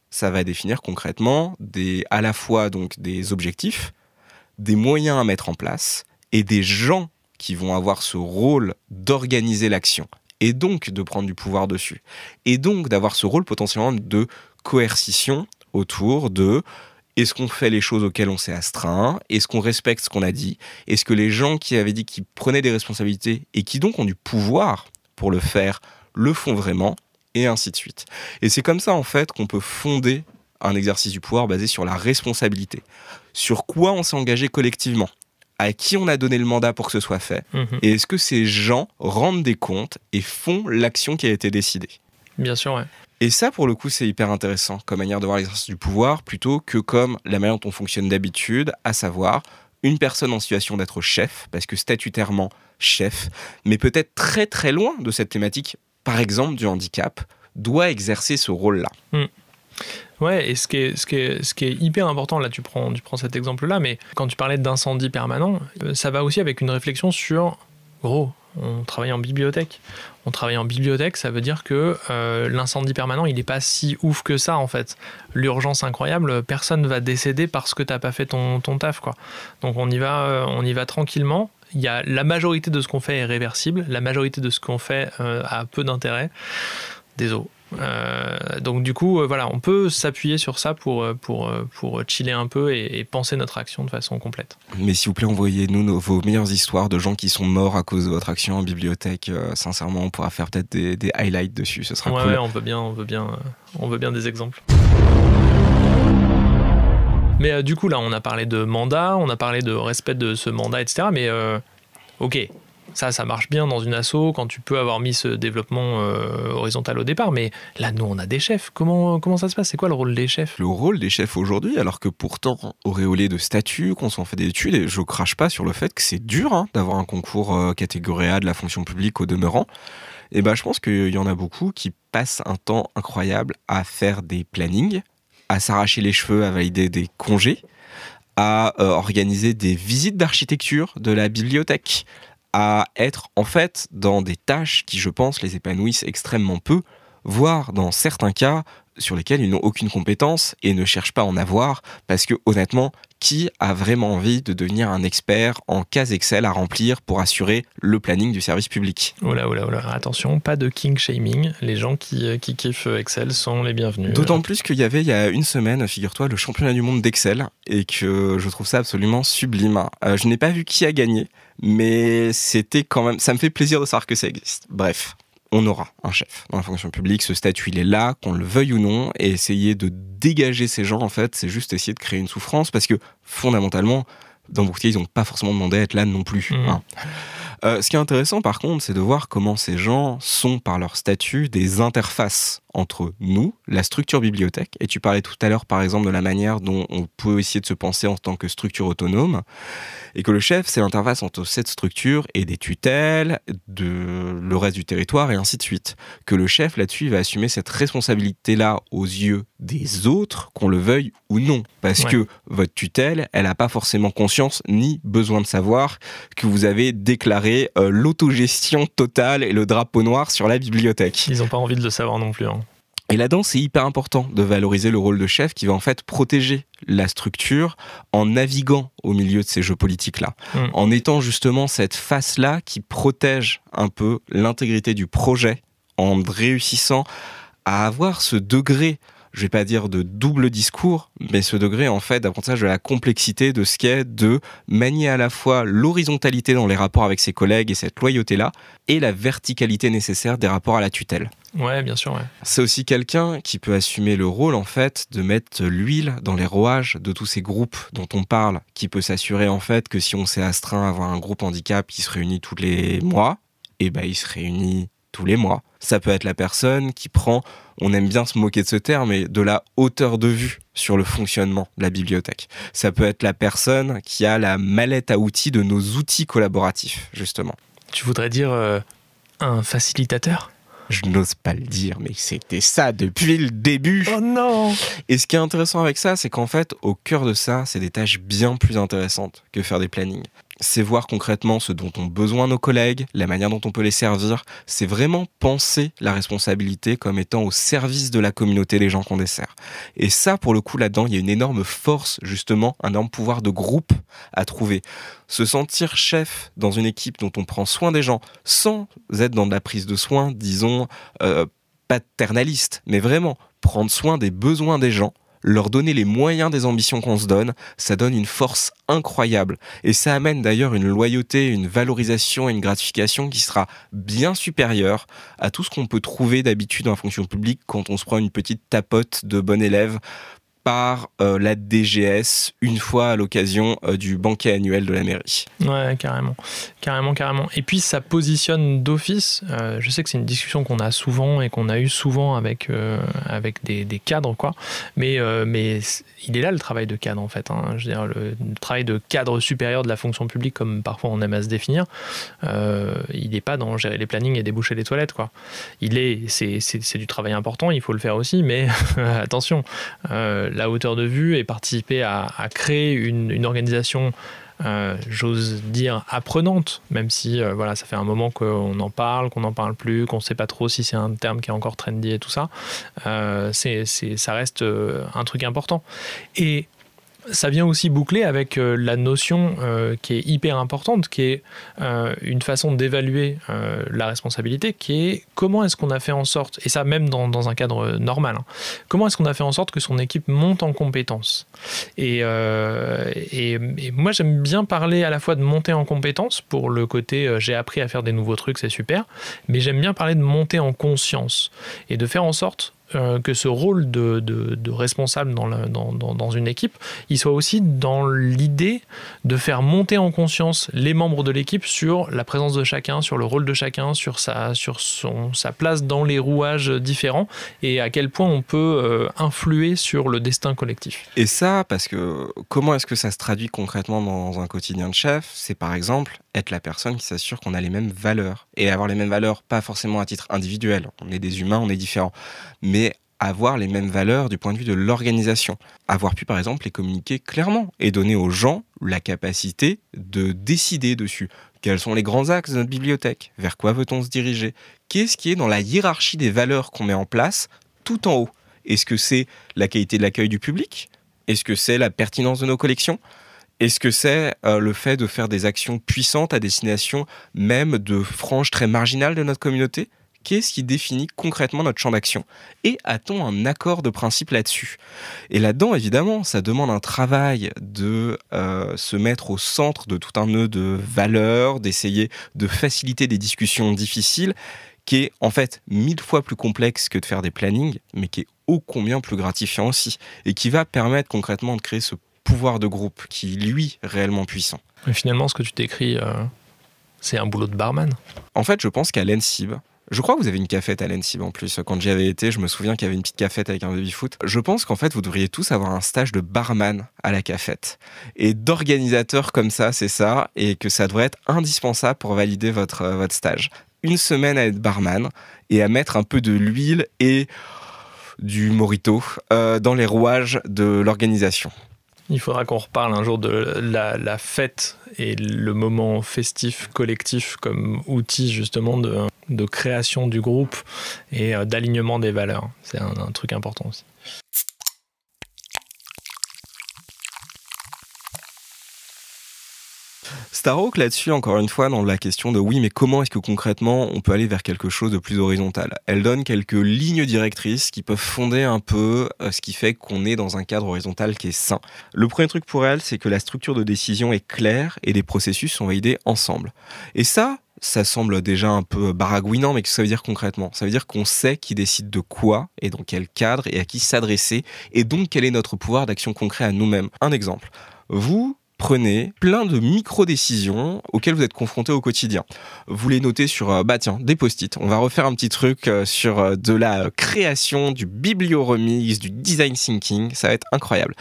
ça va définir concrètement des, à la fois donc des objectifs, des moyens à mettre en place et des gens qui vont avoir ce rôle d'organiser l'action et donc de prendre du pouvoir dessus et donc d'avoir ce rôle potentiellement de coercition autour de est-ce qu'on fait les choses auxquelles on s'est astreint? Est-ce qu'on respecte ce qu'on a dit? Est-ce que les gens qui avaient dit qu'ils prenaient des responsabilités et qui donc ont du pouvoir pour le faire le font vraiment? Et ainsi de suite. Et c'est comme ça en fait qu'on peut fonder un exercice du pouvoir basé sur la responsabilité. Sur quoi on s'est engagé collectivement? À qui on a donné le mandat pour que ce soit fait? Mhm. Et est-ce que ces gens rendent des comptes et font l'action qui a été décidée? Bien sûr, ouais. Et ça, pour le coup, c'est hyper intéressant comme manière de voir l'exercice du pouvoir plutôt que comme la manière dont on fonctionne d'habitude, à savoir une personne en situation d'être chef, parce que statutairement chef, mais peut-être très très loin de cette thématique, par exemple du handicap, doit exercer ce rôle-là. Ouais, et ce qui est, ce qui est, ce qui est hyper important, là tu prends, tu prends cet exemple-là, mais quand tu parlais d'incendie permanent, euh, ça va aussi avec une réflexion sur, gros, on travaille en bibliothèque. On travaille en bibliothèque, ça veut dire que euh, l'incendie permanent, il n'est pas si ouf que ça en fait. L'urgence incroyable, personne va décéder parce que tu n'as pas fait ton, ton, taf quoi. Donc on y va, euh, on y va tranquillement. Il y a la majorité de ce qu'on fait est réversible, la majorité de ce qu'on fait euh, a peu d'intérêt. Désolé. Euh, donc du coup, euh, voilà, on peut s'appuyer sur ça pour, euh, pour, pour chiller un peu et, et, penser notre action de façon complète. Mais s'il vous plaît, envoyez-nous vos meilleures histoires de gens qui sont morts à cause de votre action en bibliothèque. Euh, sincèrement, on pourra faire peut-être des, des, highlights dessus, ce sera ouais, cool. Ouais, on veut bien, on veut bien, on veut bien des exemples. Mais du coup, là, on a parlé de mandat, on a parlé de respect de ce mandat, etc. Mais ok, ça, ça marche bien dans une asso quand tu peux avoir mis ce développement euh, horizontal au départ. Mais là, nous, on a des chefs. Comment, comment ça se passe? C'est quoi le rôle des chefs? Le rôle des chefs aujourd'hui, alors que pourtant, auréolé de statut, qu'on s'en fait des études, et je crache pas sur le fait que c'est dur hein, d'avoir un concours euh, catégorie A de la fonction publique au demeurant. Et ben, je pense qu'il y en a beaucoup qui passent un temps incroyable à faire des plannings, à s'arracher les cheveux, à valider des congés, à euh, organiser des visites d'architecture de la bibliothèque, à être en fait dans des tâches qui, je pense, les épanouissent extrêmement peu, voire dans certains cas sur lesquels ils n'ont aucune compétence et ne cherchent pas à en avoir, parce que honnêtement, qui a vraiment envie de devenir un expert en cases Excel à remplir pour assurer le planning du service public Oh là, oh là, oh là. attention, pas de king shaming, les gens qui, qui kiffent Excel sont les bienvenus. D'autant plus qu'il y avait il y a une semaine, figure-toi, le championnat du monde d'Excel, et que je trouve ça absolument sublime. Euh, je n'ai pas vu qui a gagné, mais c'était quand même, ça me fait plaisir de savoir que ça existe. Bref on aura un chef dans la fonction publique. Ce statut, il est là, qu'on le veuille ou non, et essayer de dégager ces gens, en fait, c'est juste essayer de créer une souffrance, parce que fondamentalement, dans cas, ils n'ont pas forcément demandé à être là non plus. Mmh. Hein. Euh, ce qui est intéressant, par contre, c'est de voir comment ces gens sont, par leur statut, des interfaces entre nous, la structure bibliothèque. Et tu parlais tout à l'heure, par exemple, de la manière dont on peut essayer de se penser en tant que structure autonome. Et que le chef, c'est l'interface entre cette structure et des tutelles, de le reste du territoire, et ainsi de suite. Que le chef, là-dessus, va assumer cette responsabilité-là aux yeux des autres, qu'on le veuille ou non. Parce ouais. que votre tutelle, elle n'a pas forcément conscience ni besoin de savoir que vous avez déclaré euh, l'autogestion totale et le drapeau noir sur la bibliothèque. Ils n'ont pas envie de le savoir non plus. Hein. Et là-dedans, c'est hyper important de valoriser le rôle de chef qui va en fait protéger la structure en naviguant au milieu de ces jeux politiques-là, mmh. en étant justement cette face-là qui protège un peu l'intégrité du projet, en réussissant à avoir ce degré je vais pas dire de double discours, mais ce degré en fait d'apprentissage de la complexité de ce qu'est de manier à la fois l'horizontalité dans les rapports avec ses collègues et cette loyauté-là, et la verticalité nécessaire des rapports à la tutelle. Ouais, bien sûr. Ouais. C'est aussi quelqu'un qui peut assumer le rôle en fait de mettre l'huile dans les rouages de tous ces groupes dont on parle, qui peut s'assurer en fait que si on s'est astreint à avoir un groupe handicap qui se réunit tous les mois, et ben il se réunit tous les mois. Ça peut être la personne qui prend, on aime bien se moquer de ce terme, mais de la hauteur de vue sur le fonctionnement de la bibliothèque. Ça peut être la personne qui a la mallette à outils de nos outils collaboratifs, justement. Tu voudrais dire euh, un facilitateur? Je n'ose pas le dire, mais c'était ça depuis le début. Oh non Et ce qui est intéressant avec ça, c'est qu'en fait, au cœur de ça, c'est des tâches bien plus intéressantes que faire des plannings c'est voir concrètement ce dont ont besoin nos collègues, la manière dont on peut les servir. C'est vraiment penser la responsabilité comme étant au service de la communauté des gens qu'on dessert. Et ça, pour le coup, là-dedans, il y a une énorme force, justement, un énorme pouvoir de groupe à trouver. Se sentir chef dans une équipe dont on prend soin des gens sans être dans de la prise de soin, disons, euh, paternaliste, mais vraiment prendre soin des besoins des gens leur donner les moyens des ambitions qu'on se donne, ça donne une force incroyable. Et ça amène d'ailleurs une loyauté, une valorisation et une gratification qui sera bien supérieure à tout ce qu'on peut trouver d'habitude la fonction publique quand on se prend une petite tapote de bon élève par euh, la DGS une fois à l'occasion euh, du banquet annuel de la mairie. Ouais, carrément, carrément, carrément. Et puis ça positionne d'office. Euh, je sais que c'est une discussion qu'on a souvent et qu'on a eu souvent avec avec des, des, cadres, quoi. Mais mais il est là le travail de cadre en fait. Hein. Je veux dire le, le, travail de cadre supérieur de la fonction publique, comme parfois on aime à se définir. il n'est pas dans gérer les plannings et déboucher les toilettes, quoi. Il est, c'est du travail important. Il faut le faire aussi, mais attention la hauteur de vue et participer à, créer une, organisation euh, j'ose dire, apprenante, même si euh, voilà, ça fait un moment qu'on en parle, qu'on n'en parle plus, qu'on ne sait pas trop si c'est un terme qui est encore trendy et tout ça. Euh, ça reste un truc important. Et ça vient aussi boucler avec euh, la notion euh, qui est hyper importante, qui est euh, une façon d'évaluer la responsabilité, qui est comment est-ce qu'on a fait en sorte, et ça même dans, un cadre normal, hein, comment est-ce qu'on a fait en sorte que son équipe monte en compétences? Et, et, moi j'aime bien parler à la fois de monter en compétences pour le côté j'ai appris à faire des nouveaux trucs, c'est super, mais j'aime bien parler de monter en conscience et de faire en sorte euh, que ce rôle de, responsable dans, une équipe, il soit aussi dans l'idée de faire monter en conscience les membres de l'équipe sur la présence de chacun, sur le rôle de chacun, sur sa place dans les rouages différents et à quel point on peut euh, influer sur le destin collectif. Et ça, parce que comment est-ce que ça se traduit concrètement dans un quotidien de chef? C'est par exemple être la personne qui s'assure qu'on a les mêmes valeurs. Et avoir les mêmes valeurs, pas forcément à titre individuel. On est des humains, on est différents. Mais avoir les mêmes valeurs du point de vue de l'organisation. Avoir pu, par exemple, les communiquer clairement et donner aux gens la capacité de décider dessus. Quels sont les grands axes de notre bibliothèque? Vers quoi veut-on se diriger? Qu'est-ce qui est dans la hiérarchie des valeurs qu'on met en place tout en haut? Est-ce que c'est la qualité de l'accueil du public? Est-ce que c'est la pertinence de nos collections? Est-ce que c'est euh, le fait de faire des actions puissantes à destination même de franges très marginales de notre communauté? Qu'est-ce qui définit concrètement notre champ d'action? Et a-t-on un accord de principe là-dessus? Et là-dedans, évidemment, ça demande un travail de euh, se mettre au centre de tout un nœud de valeurs, d'essayer de faciliter des discussions difficiles, qui est en fait mille fois plus complexe que de faire des plannings, mais qui est ô combien plus gratifiant aussi, et qui va permettre concrètement de créer ce pouvoir de groupe qui, lui, est réellement puissant. Mais finalement, ce que tu décris, euh, c'est un boulot de barman. En fait, je pense qu'à l'ENSIB, je crois que vous avez une cafette à l'ENSIB en plus. Quand j'y avais été, je me souviens qu'il y avait une petite cafette avec un baby-foot. Je pense qu'en fait, vous devriez tous avoir un stage de barman à la cafette. Et d'organisateur comme ça, c'est ça. Et que ça devrait être indispensable pour valider votre, euh, votre stage. Une semaine à être barman et à mettre un peu de l'huile et du morito euh, dans les rouages de l'organisation. Il faudra qu'on reparle un jour de la, fête et le moment festif collectif comme outil justement de, de création du groupe et euh, d'alignement des valeurs. C'est un, un truc important aussi. Starhawk là-dessus, encore une fois, dans la question de oui, mais comment est-ce que concrètement on peut aller vers quelque chose de plus horizontal? Elle donne quelques lignes directrices qui peuvent fonder un peu euh, ce qui fait qu'on est dans un cadre horizontal qui est sain. Le premier truc pour elle, c'est que la structure de décision est claire et les processus sont validés ensemble. Et ça, ça semble déjà un peu baragouinant, mais que ça veut dire concrètement? Ça veut dire qu'on sait qui décide de quoi et dans quel cadre et à qui s'adresser, et donc quel est notre pouvoir d'action concret à nous-mêmes. Un exemple. Vous, prenez plein de micro-décisions auxquelles vous êtes confrontés au quotidien. Vous les notez sur, euh, bah tiens, des post-it. On va refaire un petit truc euh, sur euh, de la création, du biblio-remix, du design thinking. Ça va être incroyable.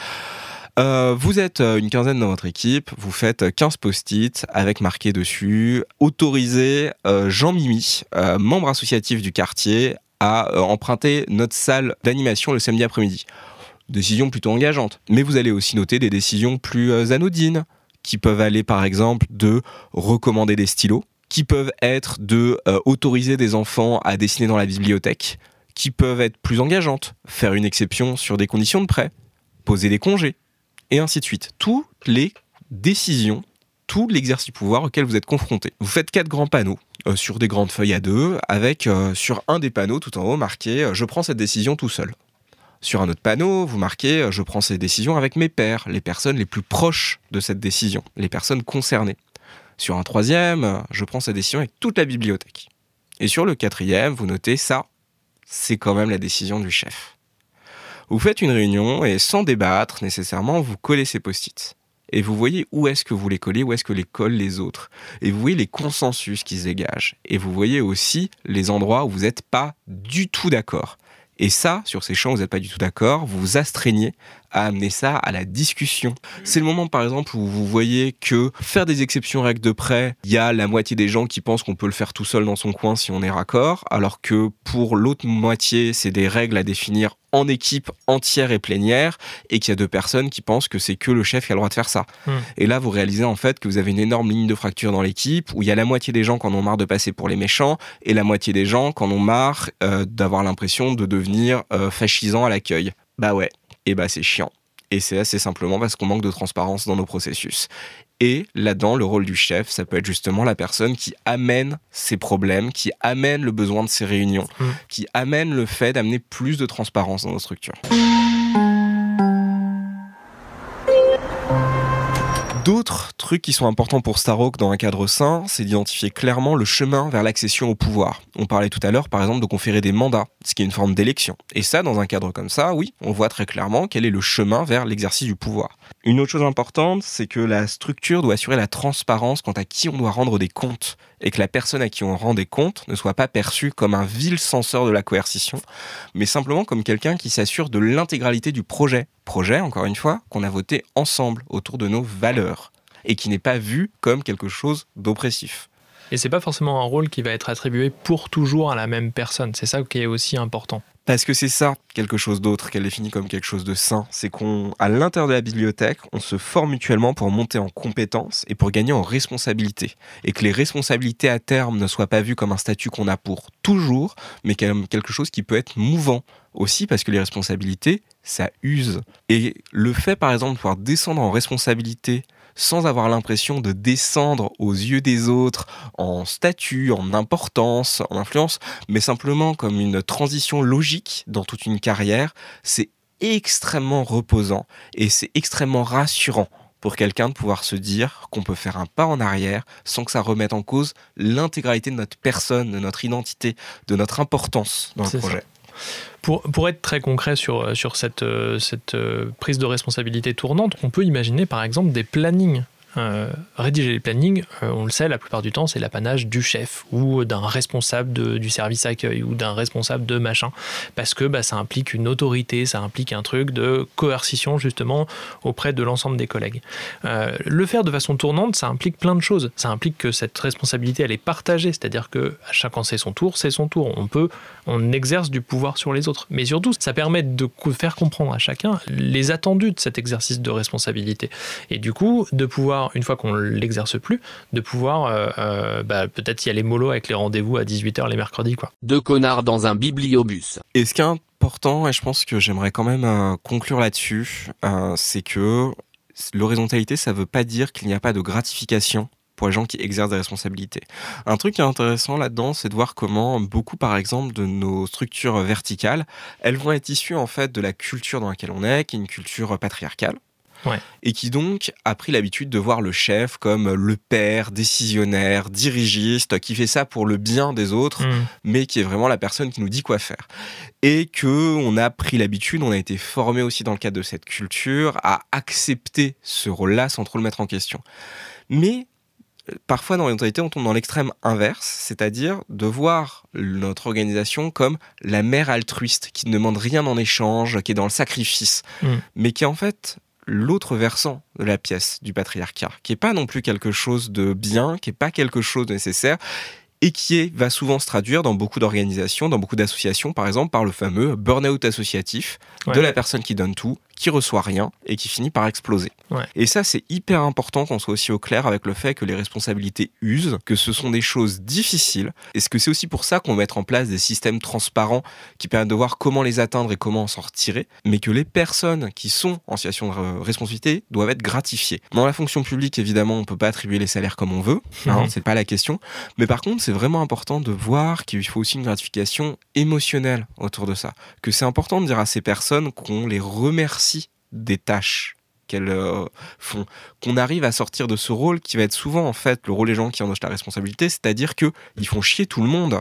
Vous êtes une quinzaine dans votre équipe, vous faites euh, 15 post-it avec marqué dessus autorisé Jean Mimi, membre associatif du quartier, à emprunter notre salle d'animation le samedi après-midi. Décision plutôt engageante. Mais vous allez aussi noter des décisions plus euh, anodines, qui peuvent aller par exemple de recommander des stylos, qui peuvent être de euh, autoriser des enfants à dessiner dans la bibliothèque, qui peuvent être plus engageantes, faire une exception sur des conditions de prêt, poser des congés, et ainsi de suite. Toutes les décisions, tout l'exercice pouvoir auquel vous êtes confronté. Vous faites quatre grands panneaux euh, sur des grandes feuilles à deux, avec sur un des panneaux tout en haut marqué Je prends cette décision tout seul. Sur un autre panneau, vous marquez euh, Je prends cette décision avec mes pairs, les personnes les plus proches de cette décision, les personnes concernées. Sur un troisième, euh, je prends cette décision avec toute la bibliothèque. Et sur le quatrième, vous notez ça, c'est quand même la décision du chef. Vous faites une réunion et sans débattre nécessairement, vous collez ces post-it. Et vous voyez où est-ce que vous les collez, où est-ce que les collent les autres. Et vous voyez les consensus qui se dégagent. Et vous voyez aussi les endroits où vous n'êtes pas du tout d'accord. Et ça, sur ces champs vous n'êtes pas du tout d'accord, vous vous astreignez à amener ça à la discussion. C'est le moment, par exemple, où vous voyez que faire des exceptions règles de près, il y a la moitié des gens qui pensent qu'on peut le faire tout seul dans son coin si on est raccord, alors que pour l'autre moitié, c'est des règles à définir en équipe entière et plénière et qu'il y a deux personnes qui pensent que c'est que le chef qui a le droit de faire ça. Hmm. Et là, vous réalisez en fait que vous avez une énorme ligne de fracture dans l'équipe où il y a la moitié des gens qui en ont marre de passer pour les méchants et la moitié des gens qui en ont marre euh, d'avoir l'impression de devenir euh, fascisants à l'accueil. Bah ouais, et bah c'est chiant. Et c'est assez simplement parce qu'on manque de transparence dans nos processus. Et là-dedans, le rôle du chef, ça peut être justement la personne qui amène ces problèmes, qui amène le besoin de ces réunions, Mm. qui amène le fait d'amener plus de transparence dans nos structures. D'autres trucs qui sont importants pour Starhawk dans un cadre sain, c'est d'identifier clairement le chemin vers l'accession au pouvoir. On parlait tout à l'heure, par exemple, de conférer des mandats, ce qui est une forme d'élection. Et ça, dans un cadre comme ça, oui, on voit très clairement quel est le chemin vers l'exercice du pouvoir. Une autre chose importante, c'est que la structure doit assurer la transparence quant à qui on doit rendre des comptes, et que la personne à qui on rend des comptes ne soit pas perçue comme un vil censeur de la coercition, mais simplement comme quelqu'un qui s'assure de l'intégralité du projet. Projet, encore une fois, qu'on a voté ensemble autour de nos valeurs, et qui n'est pas vu comme quelque chose d'oppressif. Et c'est pas forcément un rôle qui va être attribué pour toujours à la même personne. C'est ça qui est aussi important. Parce que c'est ça, quelque chose d'autre qu'elle définit comme quelque chose de sain. C'est qu'on, à l'intérieur de la bibliothèque, on se forme mutuellement pour monter en compétences et pour gagner en responsabilité. Et que les responsabilités à terme ne soient pas vues comme un statut qu'on a pour toujours, mais comme quelque chose qui peut être mouvant. Aussi parce que les responsabilités, ça use. Et le fait, par exemple, de pouvoir descendre en responsabilité sans avoir l'impression de descendre aux yeux des autres en statut, en importance, en influence, mais simplement comme une transition logique dans toute une carrière, c'est extrêmement reposant et c'est extrêmement rassurant pour quelqu'un de pouvoir se dire qu'on peut faire un pas en arrière sans que ça remette en cause l'intégralité de notre personne, de notre identité, de notre importance dans le ça. Pour, pour être très concret sur, sur cette, euh, euh, prise de responsabilité tournante, on peut imaginer par exemple des plannings. Euh, rédiger les plannings, euh, on le sait, la plupart du temps, c'est l'apanage du chef ou d'un responsable du service accueil ou d'un responsable de machin, parce que bah, ça implique une autorité, ça implique un truc de coercition justement auprès de l'ensemble des collègues. Euh, le faire de façon tournante, ça implique plein de choses. Ça implique que cette responsabilité, elle est partagée, c'est-à-dire que à chacun c'est son tour, c'est son tour. On peut, on exerce du pouvoir sur les autres. Mais surtout, ça permet de faire comprendre à chacun les attendus de cet exercice de responsabilité. Et du coup, de pouvoir, une fois qu'on l'exerce plus, de pouvoir, euh, euh, bah, peut-être y aller mollo avec les rendez-vous à 18h les mercredis, quoi. Deux connards dans un bibliobus. Et ce qui est important, et je pense que j'aimerais quand même euh, conclure là-dessus, euh, c'est que l'horizontalité, ça veut pas dire qu'il n'y a pas de gratification pour les gens qui exercent des responsabilités. Un truc qui est intéressant là-dedans, c'est de voir comment beaucoup, par exemple, de nos structures verticales, elles vont être issues en fait de la culture dans laquelle on est, qui est une culture patriarcale. Ouais. Et qui donc a pris l'habitude de voir le chef comme le père, décisionnaire, dirigiste, qui fait ça pour le bien des autres, Mm. mais qui est vraiment la personne qui nous dit quoi faire. Et que on a pris l'habitude, on a été formé aussi dans le cadre de cette culture à accepter ce rôle-là sans trop le mettre en question. Mais euh, parfois dans l'orientalité, on tombe dans l'extrême inverse, c'est-à-dire de voir notre organisation comme la mère altruiste qui ne demande rien en échange, qui est dans le sacrifice, Mm. mais qui est en fait l'autre versant de la pièce du patriarcat, qui est pas non plus quelque chose de bien, qui est pas quelque chose de nécessaire, et qui est, va souvent se traduire dans beaucoup d'organisations, dans beaucoup d'associations, par exemple par le fameux burn-out associatif de la personne qui donne tout, qui reçoit rien et qui finit par exploser. Ouais. Et ça, c'est hyper important qu'on soit aussi au clair avec le fait que les responsabilités usent, que ce sont des choses difficiles, et ce que c'est aussi pour ça qu'on va mettre en place des systèmes transparents qui permettent de voir comment les atteindre et comment en s'en retirer, mais que les personnes qui sont en situation de responsabilité doivent être gratifiées? Dans la fonction publique, évidemment, on peut pas attribuer les salaires comme on veut, hein, Mhm. c'est pas la question, mais par contre, c'est vraiment important de voir qu'il faut aussi une gratification émotionnelle autour de ça, que c'est important de dire à ces personnes qu'on les remercie des tâches qu'elles euh, font, qu'on arrive à sortir de ce rôle qui va être souvent en fait le rôle des gens qui en ont la responsabilité, c'est-à-dire que ils font chier tout le monde,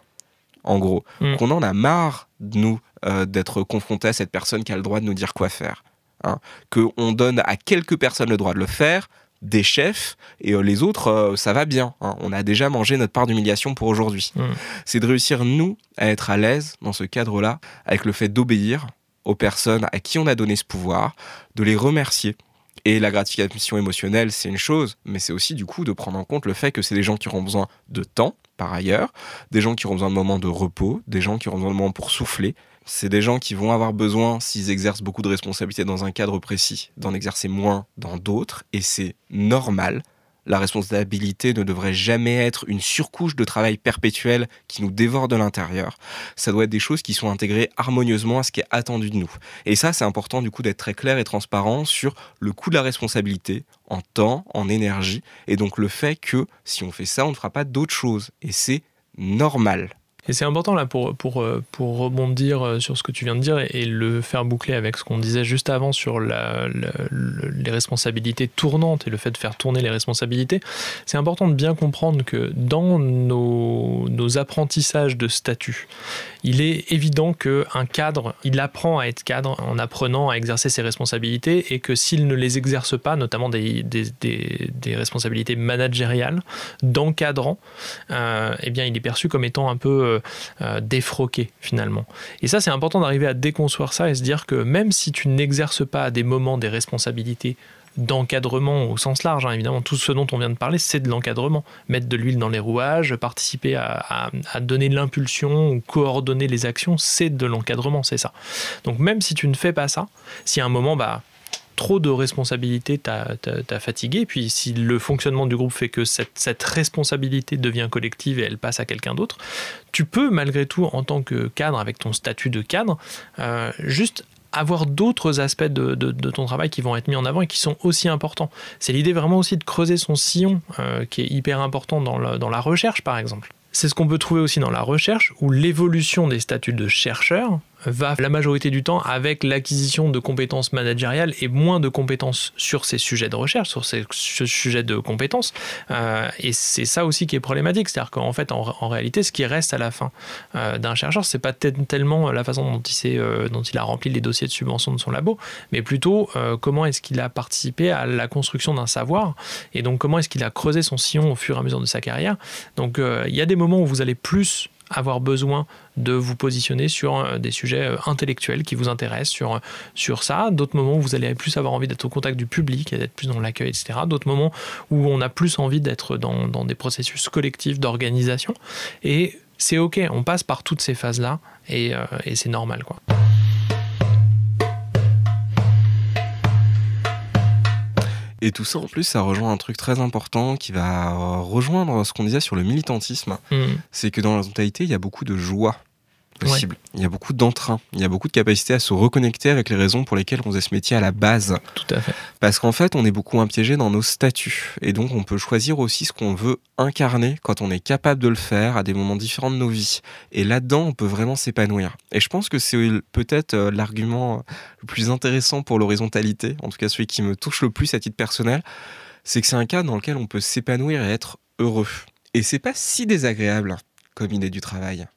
en gros, Mm. qu'on en a marre de nous euh, d'être confrontés à cette personne qui a le droit de nous dire quoi faire, hein. qu'on donne à quelques personnes le droit de le faire, des chefs et euh, les autres euh, ça va bien, hein. on a déjà mangé notre part d'humiliation pour aujourd'hui. Mm. C'est de réussir nous à être à l'aise dans ce cadre-là avec le fait d'obéir aux personnes à qui on a donné ce pouvoir, de les remercier. Et la gratification émotionnelle, c'est une chose, mais c'est aussi du coup de prendre en compte le fait que c'est des gens qui auront besoin de temps, par ailleurs, des gens qui auront besoin de moments de repos, des gens qui auront besoin de moments pour souffler. C'est des gens qui vont avoir besoin, s'ils exercent beaucoup de responsabilités dans un cadre précis, d'en exercer moins dans d'autres, et c'est normal la responsabilité ne devrait jamais être une surcouche de travail perpétuel qui nous dévore de l'intérieur. Ça doit être des choses qui sont intégrées harmonieusement à ce qui est attendu de nous. Et ça, c'est important du coup d'être très clair et transparent sur le coût de la responsabilité en temps, en énergie, et donc le fait que si on fait ça, on ne fera pas d'autres choses. Et c'est normal. Et c'est important là pour, pour, euh, pour rebondir euh, sur ce que tu viens de dire et, le faire boucler avec ce qu'on disait juste avant sur la, les responsabilités tournantes et le fait de faire tourner les responsabilités. C'est important de bien comprendre que dans nos, nos apprentissages de statut, il est évident qu'un cadre, il apprend à être cadre en apprenant à exercer ses responsabilités et que s'il ne les exerce pas, notamment des, responsabilités managériales, d'encadrant, euh, eh bien il est perçu comme étant un peu euh, euh, défroqué finalement. Et ça, c'est important d'arriver à déconstruire ça et se dire que même si tu n'exerces pas à des moments des responsabilités d'encadrement au sens large. Hein, évidemment, tout ce dont on vient de parler, c'est de l'encadrement. Mettre de l'huile dans les rouages, participer à, donner l'impulsion ou coordonner les actions, c'est de l'encadrement, c'est ça. Donc même si tu ne fais pas ça, si à un moment, bah, trop de responsabilités t'a fatigué. Puis si le fonctionnement du groupe fait que cette, responsabilité devient collective et elle passe à quelqu'un d'autre, tu peux malgré tout, en tant que cadre, avec ton statut de cadre, euh, juste avoir d'autres aspects de, ton travail qui vont être mis en avant et qui sont aussi importants. C'est l'idée vraiment aussi de creuser son sillon, euh, qui est hyper important dans la recherche, par exemple. C'est ce qu'on peut trouver aussi dans la recherche, où l'évolution des statuts de chercheur va la majorité du temps avec l'acquisition de compétences managériales et moins de compétences sur ces sujets de recherche, sur ces sujets de compétences. Euh, et c'est ça aussi qui est problématique, c'est-à-dire qu'en fait, en, réalité, ce qui reste à la fin euh, d'un chercheur, c'est pas tellement la façon euh, dont il a rempli les dossiers de subvention de son labo, mais plutôt comment est-ce qu'il a participé à la construction d'un savoir, et donc comment est-ce qu'il a creusé son sillon au fur et à mesure de sa carrière. Donc il y a des moments où vous allez plus avoir besoin de vous positionner sur euh, des sujets euh, intellectuels qui vous intéressent, sur, euh, sur ça. D'autres moments où vous allez plus avoir envie d'être au contact du public et d'être plus dans l'accueil, etc. D'autres moments où on a plus envie d'être dans, dans des processus collectifs d'organisation. Et c'est OK, on passe par toutes ces phases-là et, et c'est normal. quoi. Et tout ça, en plus, ça rejoint un truc très important qui va rejoindre ce qu'on disait sur le militantisme. Hmm. C'est que dans la totalité, il y a beaucoup de joie possible. Il y a beaucoup d'entrain, il y a beaucoup de capacité à se reconnecter avec les raisons pour lesquelles on faisait ce métier à la base. Tout à fait. Parce qu'en fait, on est beaucoup impiégé dans nos statuts. Et donc, on peut choisir aussi ce qu'on veut incarner quand on est capable de le faire à des moments différents de nos vies. Et là-dedans, on peut vraiment s'épanouir. Et je pense que c'est peut-être euh, l'argument le plus intéressant pour l'horizontalité, en tout cas celui qui me touche le plus à titre personnel, c'est que c'est un cas dans lequel on peut s'épanouir et être heureux. Et c'est pas si désagréable comme idée du travail.